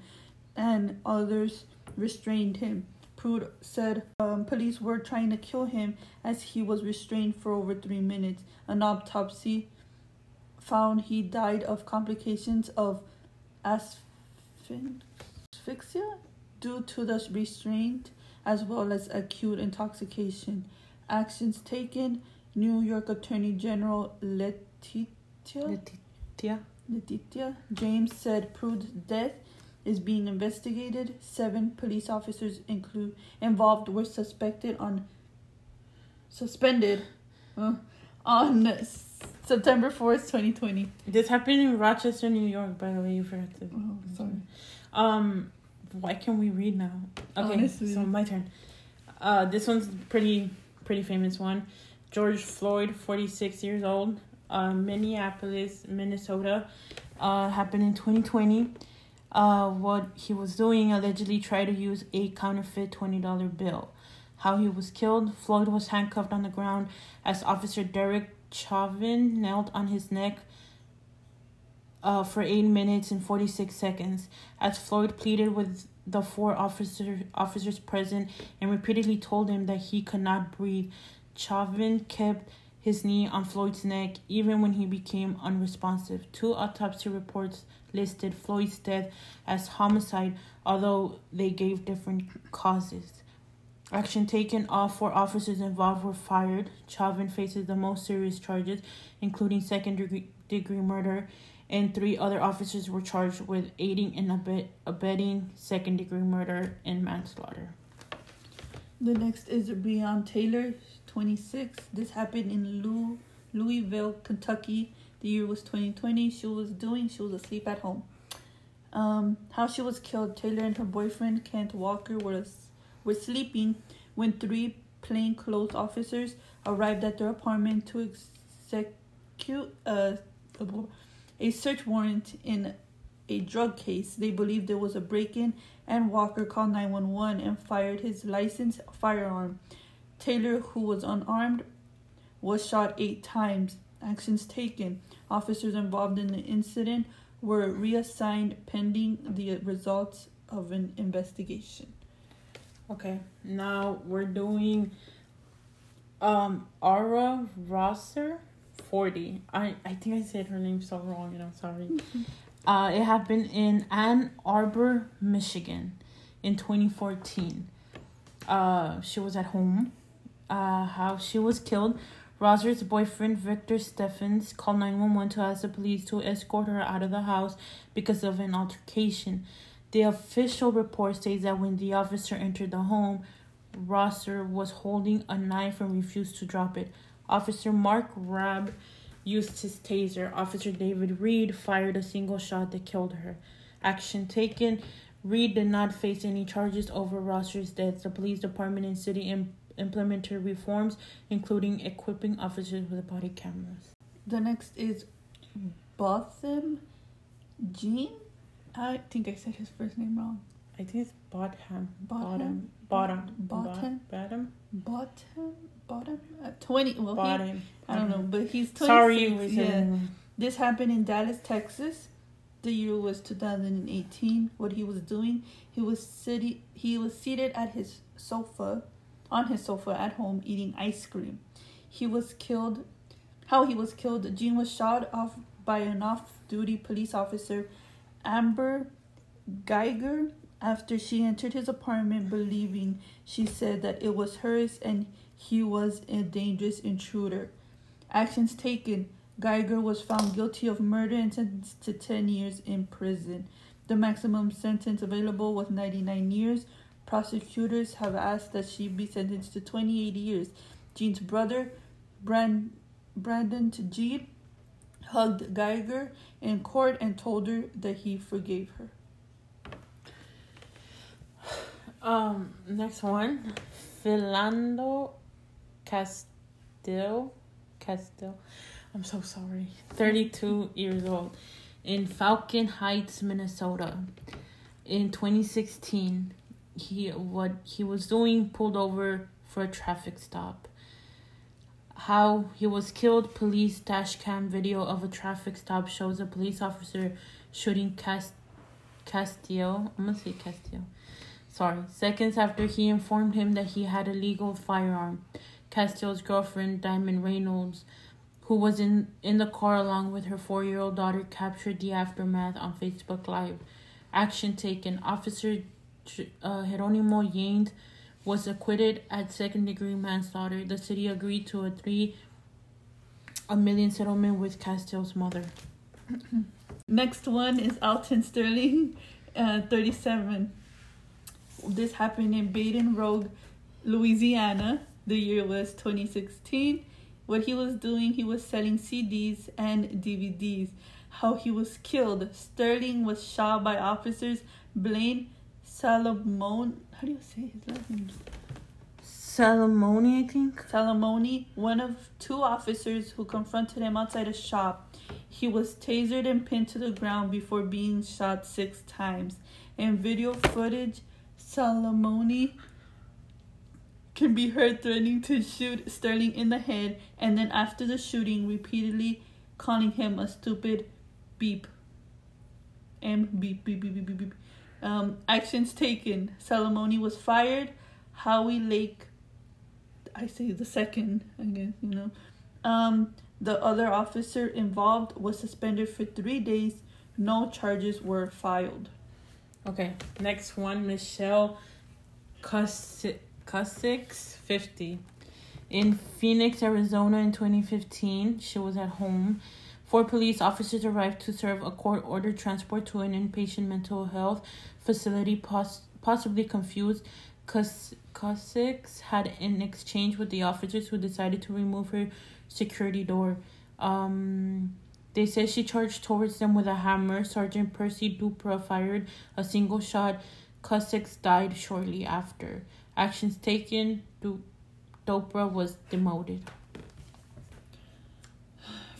and others restrained him. Prude said um, police were trying to kill him as he was restrained for over three minutes. An autopsy found he died of complications of asphyxia due to the restraint as well as acute intoxication. Actions taken New York Attorney General Letitia, Letitia. Letitia James said Prude's death is being investigated. Seven police officers include involved were suspected on suspended uh, on S- September fourth, twenty twenty. This happened in Rochester, New York, by the way. You forgot to. Oh, sorry. Um, why can we read now? Okay, Honestly. so my turn. Uh, this one's pretty pretty famous one. George Floyd, forty six years old, uh, Minneapolis, Minnesota. Uh, happened in twenty twenty. Uh, what he was doing allegedly tried to use a counterfeit twenty dollar bill. How he was killed. Floyd was handcuffed on the ground as Officer Derek Chauvin knelt on his neck uh, for 8 minutes and 46 seconds as Floyd pleaded with the four officer, officers present and repeatedly told him that he could not breathe. Chauvin kept his knee on Floyd's neck even when he became unresponsive. Two autopsy reports listed Floyd's death as homicide, although they gave different causes. Action taken, all four officers involved were fired. Chauvin faces the most serious charges, including second degree, degree murder, and three other officers were charged with aiding and abet, abetting second degree murder and manslaughter. The next is Breon Taylor, 26. This happened in Lou- Louisville, Kentucky. The year was 2020. She was doing, she was asleep at home. Um, how she was killed Taylor and her boyfriend, Kent Walker, were, were sleeping when three plainclothes officers arrived at their apartment to execute a, a search warrant in a drug case. They believed there was a break in and Walker called 911 and fired his licensed firearm. Taylor, who was unarmed, was shot eight times. Actions taken. Officers involved in the incident were reassigned pending the results of an investigation. Okay, now we're doing um Aura Rosser, 40. I, I think I said her name so wrong and I'm sorry. Uh, it happened in Ann Arbor, Michigan in 2014. Uh, she was at home. Uh, how she was killed. Rosser's boyfriend, Victor Steffens, called 911 to ask the police to escort her out of the house because of an altercation. The official report states that when the officer entered the home, Rosser was holding a knife and refused to drop it. Officer Mark Raab used his taser. Officer David Reed fired a single shot that killed her. Action taken. Reed did not face any charges over Rosser's death. The police department and city Im- implemented reforms, including equipping officers with body cameras. The next is Botham Jean. I think I said his first name wrong. I think it's Bottom. Bottom. Bottom. Bottom. Bottom. Bottom. Bottom. Uh, Twenty. Well, he, I don't know, but he's 26. Sorry, yeah. This happened in Dallas, Texas. The year was 2018. What he was doing, he was sitting, he was seated at his sofa, on his sofa at home eating ice cream. He was killed. How he was killed? Jean was shot off by an off-duty police officer, Amber Guyger, after she entered his apartment, believing she said that it was hers and he was a dangerous intruder. Actions taken. Guyger was found guilty of murder and sentenced to 10 years in prison. The maximum sentence available was 99 years. Prosecutors have asked that she be sentenced to 28 years. Jean's brother, Brand- Brandon Jean, hugged Guyger in court and told her that he forgave her. Um, next one, Philando Castillo. Castillo. I'm so sorry. 32 years old in Falcon Heights, Minnesota. In 2016, he what he was doing pulled over for a traffic stop. How he was killed, police dash cam video of a traffic stop shows a police officer shooting Cast Castillo. I'm gonna say Castillo sorry, seconds after he informed him that he had a legal firearm. Castillo's girlfriend, Diamond Reynolds, who was in, in the car along with her four year old daughter, captured the aftermath on Facebook Live. Action taken. Officer uh, Jeronimo Yanez was acquitted at second degree manslaughter. The city agreed to a three a million settlement with Castillo's mother. Next one is Alton Sterling, uh, 37. This happened in Baton Rouge, Louisiana. The year was 2016. What he was doing, he was selling CDs and DVDs. How he was killed. Sterling was shot by officers. Blane Salomon. How do you say his last name? Salamoni, I think. Salamoni, one of two officers who confronted him outside a shop. He was tasered and pinned to the ground before being shot six times. In video footage, Salamoni can be heard threatening to shoot Sterling in the head and then after the shooting repeatedly calling him a stupid beep. M beep beep beep beep beep beep. Um, actions taken. Salamoni was fired. Howie Lake I say the second, I guess, you know. Um, the other officer involved was suspended for three days. No charges were filed. Okay, next one, Michelle Cusseaux, 50. In Phoenix, Arizona in 2015, she was at home. Four police officers arrived to serve a court ordered transport to an inpatient mental health facility, poss- possibly confused. Cusseaux had an exchange with the officers who decided to remove her security door. Um, they said she charged towards them with a hammer. Sergeant Percy Dupra fired a single shot. Cusseaux died shortly after. Actions taken, du- was demoted.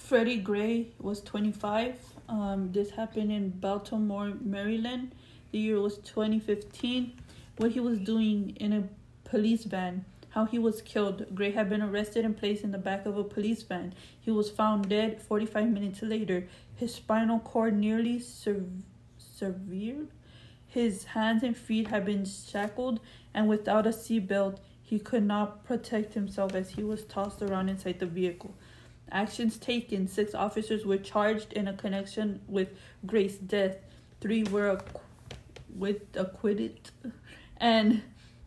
Freddie Gray was 25. Um, this happened in Baltimore, Maryland. The year was 2015. What he was doing in a police van, how he was killed. Gray had been arrested and placed in the back of a police van. He was found dead 45 minutes later. His spinal cord nearly sev- severed. His hands and feet had been shackled, and without a seatbelt, he could not protect himself as he was tossed around inside the vehicle. Actions taken. Six officers were charged in a connection with Grace's death. Three were acqu- with acquitted, and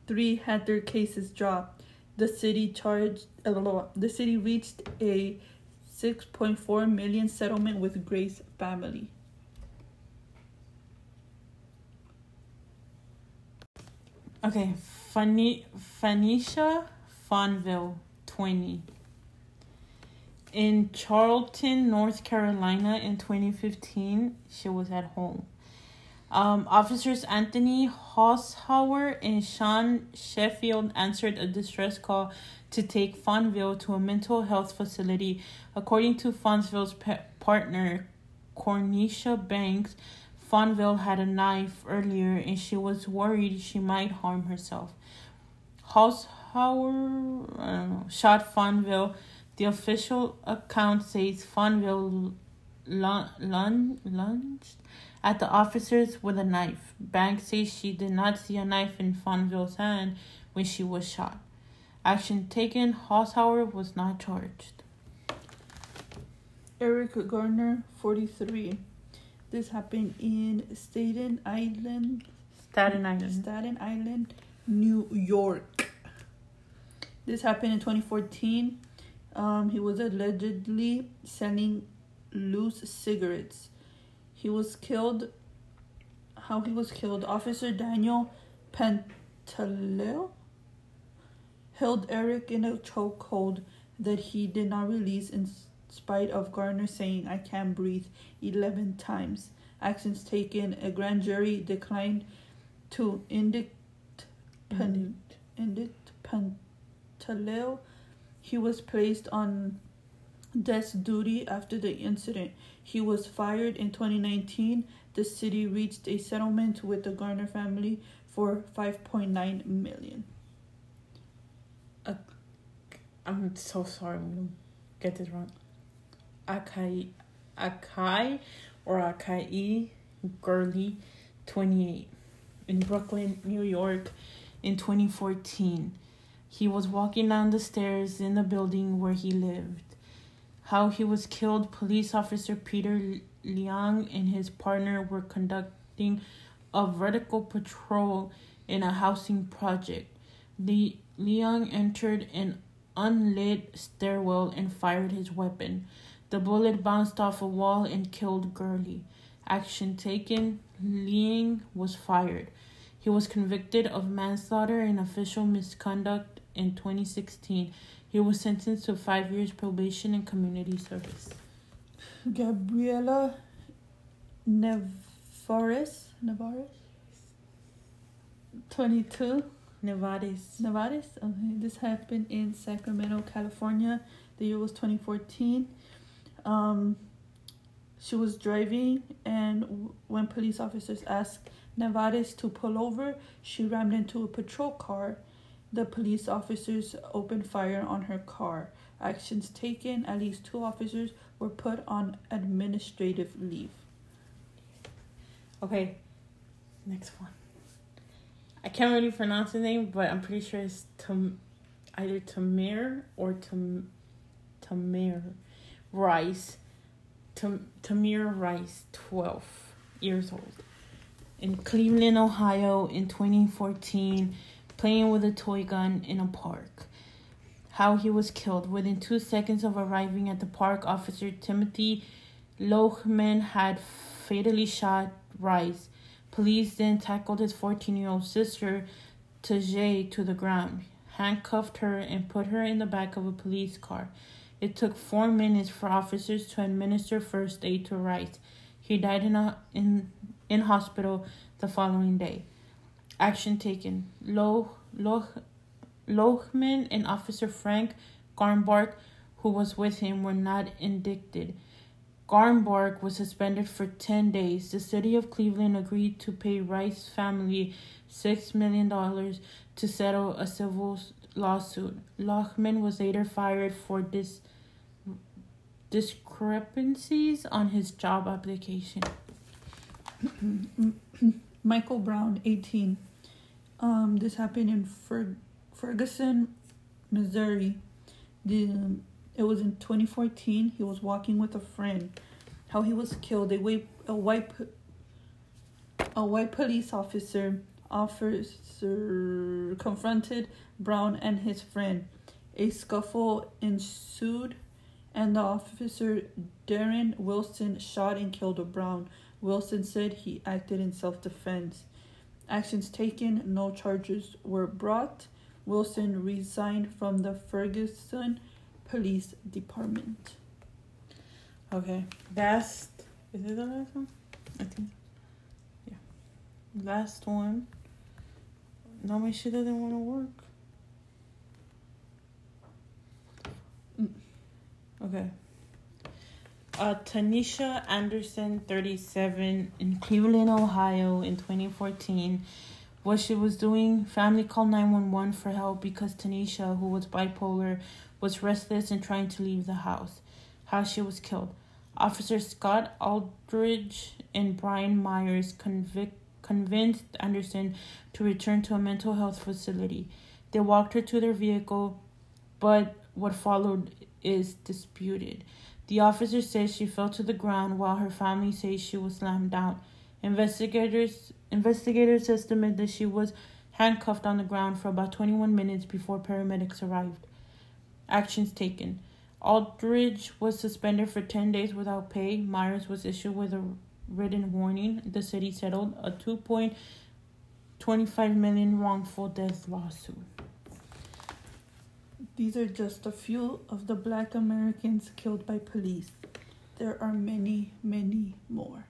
three had their cases dropped. The city charged. Uh, the city reached a 6.4 million settlement with Grace's family. Okay, Fanny, Phanisha Fonville, 20. In Charlton, North Carolina in 2015, she was at home. Um, officers Anthony Holzhauer and Sean Sheffield answered a distress call to take Fonville to a mental health facility. According to Fonville's pe- partner, Cornisha Banks, Fonville had a knife earlier and she was worried she might harm herself. Holzhauer know, shot Fonville. The official account says Fonville lunged at the officers with a knife. Banks says she did not see a knife in Fonville's hand when she was shot. Action taken, Holzhauer was not charged. Eric Garner, 43. This happened in Staten Island. Staten Island. Staten Island, New York. This happened in 2014. Um, he was allegedly selling loose cigarettes. He was killed. How he was killed? Officer Daniel Pantaleo held Eric in a chokehold that he did not release in spite of Garner saying, I can't breathe 11 times. Actions taken, a grand jury declined to indict, pan, indict Pantaleo. He was placed on desk duty after the incident. He was fired in 2019. The city reached a settlement with the Garner family for 5.9 million. Uh, I'm so sorry. I'm gonna get this wrong. Akai, Akai, or Akai Gurley, 28, in Brooklyn, New York, in 2014. He was walking down the stairs in the building where he lived. How he was killed, police officer Peter Liang and his partner were conducting a vertical patrol in a housing project. The Liang entered an unlit stairwell and fired his weapon. The bullet bounced off a wall and killed Gurley. Action taken, Liang was fired. He was convicted of manslaughter and official misconduct in 2016. He was sentenced to five years probation and community service. Gabriela Nevarez, Nevarez, 22. Nevades. Nevades. Okay, this happened in Sacramento, California. The year was 2014. Um, she was driving, and when police officers asked Nevades to pull over, she rammed into a patrol car. The police officers opened fire on her car. Actions taken, at least two officers were put on administrative leave. Okay, next one. I can't really pronounce the name, but I'm pretty sure it's Tam, either Tamir or Tam, Tamir Rice. Tam, Tamir Rice, 12 years old. In Cleveland, Ohio in 2014, playing with a toy gun in a park. How he was killed. Within two seconds of arriving at the park, Officer Timothy Loehmann had fatally shot Rice Police then tackled his 14 year old sister, Tajay, to the ground, handcuffed her, and put her in the back of a police car. It took four minutes for officers to administer first aid to Rice. He died in, a, in, in hospital the following day. Action taken. Loh, Loh, and Officer Frank Garmback, who was with him, were not indicted. Garnbark was suspended for 10 days. The city of Cleveland agreed to pay Rice's family $6 million to settle a civil lawsuit. Loehmann was later fired for dis- discrepancies on his job application. Michael Brown, 18. Um, this happened in Fer- Ferguson, Missouri. The it was in 2014. He was walking with a friend. How he was killed. A white, a white, a white police officer officer confronted Brown and his friend. A scuffle ensued, and the officer Darren Wilson shot and killed Brown. Wilson said he acted in self-defense. Actions taken, no charges were brought. Wilson resigned from the Ferguson Police Department. Okay. Last. Is it the last one? I think. Yeah. Last one. No, my shit doesn't want to work. Mm. Okay. Uh, Tanisha Anderson, 37, in Cleveland, Ohio, in 2014. What she was doing, family called 911 for help because Tanisha, who was bipolar, was restless and trying to leave the house. How she was killed. Officers Scott Aldridge and Brian Myers convict, convinced Anderson to return to a mental health facility. They walked her to their vehicle, but what followed is disputed. The officer says she fell to the ground while her family says she was slammed down. Investigators investigators estimate that she was handcuffed on the ground for about 21 minutes before paramedics arrived. Actions taken. Aldridge was suspended for 10 days without pay. Myers was issued with a written warning. The city settled a 2.25 million wrongful death lawsuit. These are just a few of the black Americans killed by police. There are many, many more.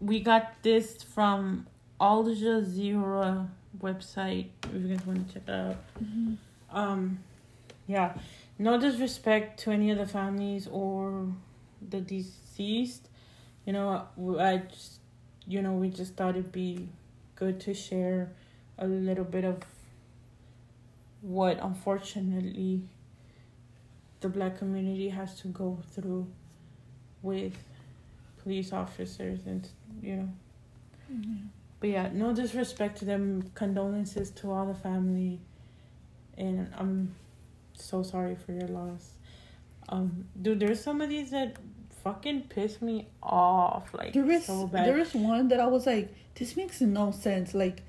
We got this from Al Jazeera website. If you guys want to check it out. Um, yeah, no disrespect to any of the families or the deceased. You know, I just, you know, we just thought it'd be good to share a little bit of what unfortunately the black community has to go through with police officers and you know but yeah no disrespect to them condolences to all the family and i'm so sorry for your loss um dude there's some of these that fucking piss me off like There is so bad there is one that I was like, this makes no sense. Like,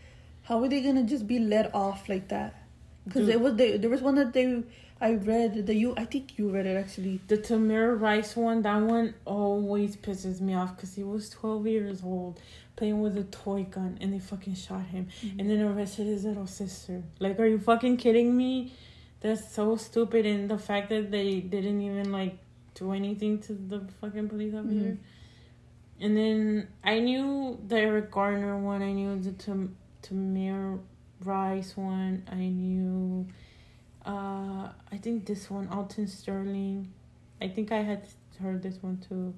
how are they gonna just be let off like that? Because it was they, there was one that they I read that you I think you read it actually. The Tamir Rice one, that one always pisses me off because he was 12 years old playing with a toy gun and they fucking shot him and then arrested his little sister. Like, are you fucking kidding me? That's so stupid. And the fact that they didn't even, like, do anything to the fucking police officer. Mhm. And then I knew the Eric Garner one, I knew the Tam- Tamir Rice one, I knew. Uh, I think this one, Alton Sterling. I think I had heard this one too.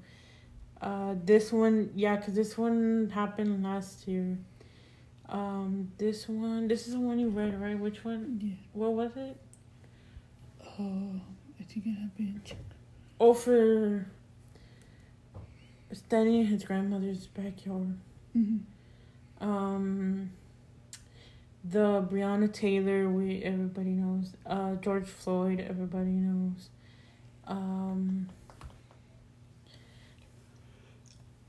Uh, this one, yeah, because this one happened last year. Um, this one, this is the one you read, right? Which one? Yeah. What was it? Oh, I think it happened. Oh, for standing in his grandmother's backyard. hmm Um, the Breonna Taylor, we everybody knows. Uh, George Floyd, everybody knows. Um,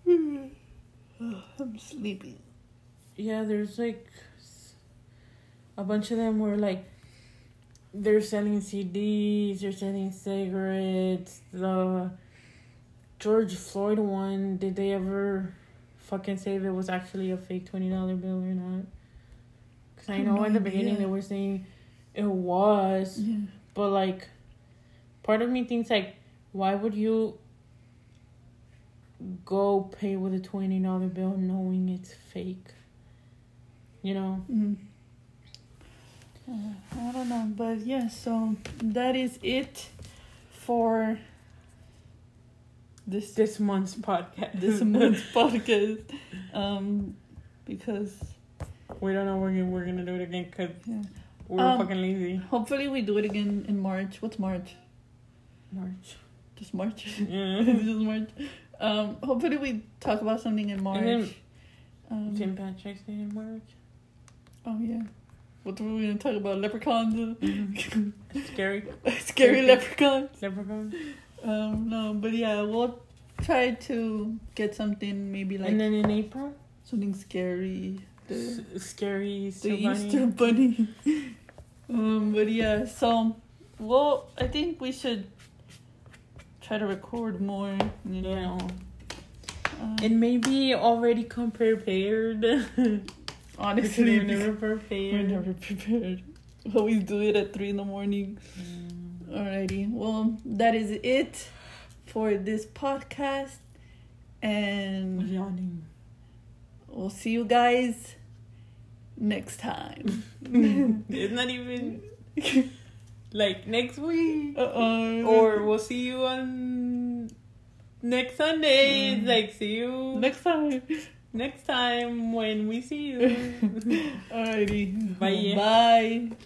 I'm sleepy. yeah, there's like a bunch of them were like they're selling CDs, they're selling cigarettes. The George Floyd one, did they ever fucking say if it was actually a fake twenty dollar bill or not? Because I know no in the beginning they were saying it was, Yeah. but like, part of me thinks like, why would you go pay with a twenty dollar bill knowing it's fake? You know. Mm. Uh, I don't know, but yeah. So that is it for this This month's podcast. this month's podcast. Um, because we don't know we're gonna, we're gonna do it again because yeah. we're Um, fucking lazy. hopefully we do it again in March. What's March? March. Just March. Yeah. Just March. Um, hopefully we talk about something in March. then Um, St. Patrick's Day in March. oh yeah. What were we gonna talk about? Leprechauns. Scary. Scary leprechauns. Leprechaun. Um, no, but yeah, we'll try to get something maybe like and then in April, something scary. The, s- scary the Easter bunny. Easter bunny. um, but yeah, so well, I think we should try to record more. You know, Yeah. um, And maybe already come prepared. honestly, we're never prepared. we're never prepared. Always do it at three in the morning. Mm. Alrighty, well, that is it for this podcast. And Yawning. We'll see you guys next time. it's not even like next week. Uh-uh. Or we'll see you on next Sunday. Mm. like see you next time. next time when we see you. Alrighty. Bye. Bye.